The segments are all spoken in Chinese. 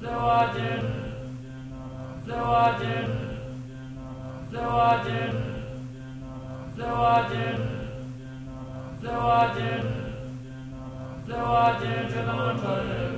Fluoride. Fluoride. Fluoride. Fluoride. Fluoride. Fluoride. Fluoride. Fluoride.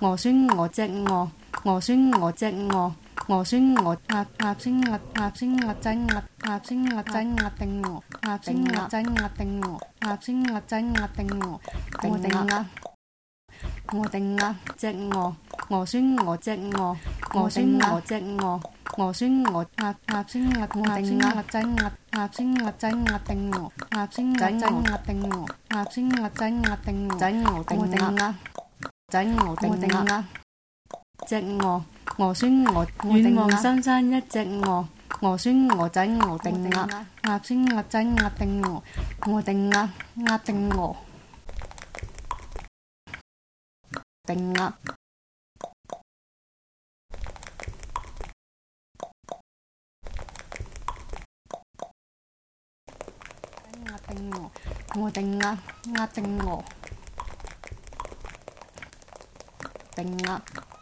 鹅酸我只鹅，鹅酸我只鹅，鹅酸我鸭鸭酸鸭鸭酸鸭仔鸭鸭酸鸭仔鸭定鹅，鸭酸鸭仔鸭定鹅，鸭酸鸭仔鸭定鹅，鹅定鸭，鹅定鸭只鹅，鹅酸我只鹅，鹅酸我只鹅，鹅酸我鸭鸭酸鸭鸭酸鸭仔鸭鸭酸鸭仔鸭定鹅，鸭酸鸭仔鸭定鹅，鸭酸鸭仔鸭定鹅，仔鹅定鸭。仔鹅定鸭，只鹅鹅孙鹅；远望山山，一只鹅鹅孙鹅仔鹅定鸭，鸭孙鸭仔鸭定鹅，鹅定鸭鸭定鹅，定鸭。鸭定鹅，鹅定鸭，鸭定鹅。った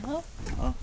Ja. ja.